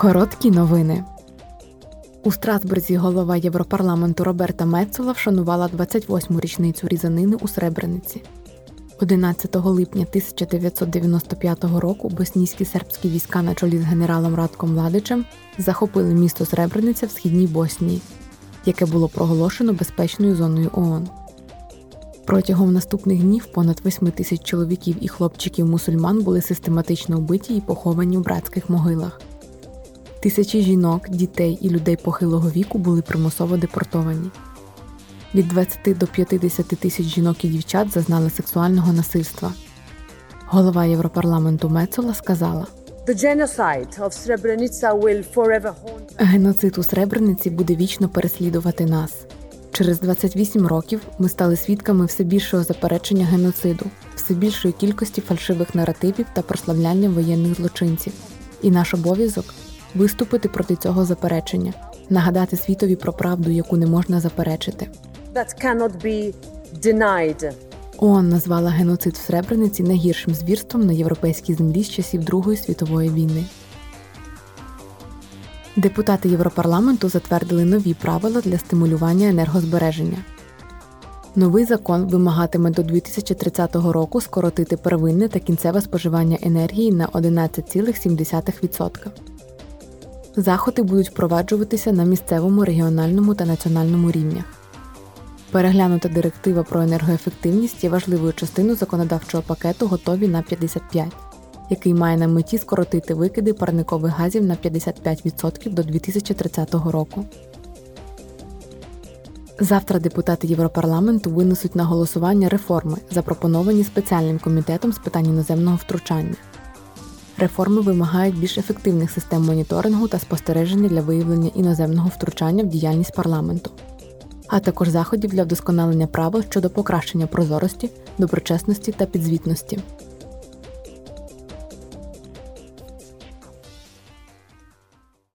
Короткі новини. У Страсбурзі голова Європарламенту Роберта Мецола вшанувала 28-му річницю різанини у Сребрениці. 11 липня 1995 року боснійські сербські війська на чолі з генералом Радком Младичем захопили місто Сребрениця в східній Боснії, яке було проголошено безпечною зоною ООН. Протягом наступних днів понад 8 тисяч чоловіків і хлопчиків мусульман були систематично вбиті і поховані у братських могилах. Тисячі жінок, дітей і людей похилого віку були примусово депортовані. Від 20 до 50 тисяч жінок і дівчат зазнали сексуального насильства. Голова Європарламенту Мецола сказала: Геноцид у Сребрениці буде вічно переслідувати нас. Через 28 років ми стали свідками все більшого заперечення геноциду, все більшої кількості фальшивих наративів та прославляння воєнних злочинців. І наш обов'язок виступити проти цього заперечення, нагадати світові про правду, яку не можна заперечити. that cannot be denied. ООН назвала геноцид в Сребрениці найгіршим звірством на європейській землі з часів Другої світової війни. Депутати Європарламенту затвердили нові правила для стимулювання енергозбереження. Новий закон вимагатиме до 2030 року скоротити первинне та кінцеве споживання енергії на 11,7%. Заходи будуть впроваджуватися на місцевому, регіональному та національному рівнях. Переглянута директива про енергоефективність є важливою частиною законодавчого пакету готові на 55, який має на меті скоротити викиди парникових газів на 55% до 2030 року. Завтра депутати Європарламенту винесуть на голосування реформи, запропоновані спеціальним комітетом з питань іноземного втручання. Реформи вимагають більш ефективних систем моніторингу та спостереження для виявлення іноземного втручання в діяльність парламенту а також заходів для вдосконалення правил щодо покращення прозорості, доброчесності та підзвітності.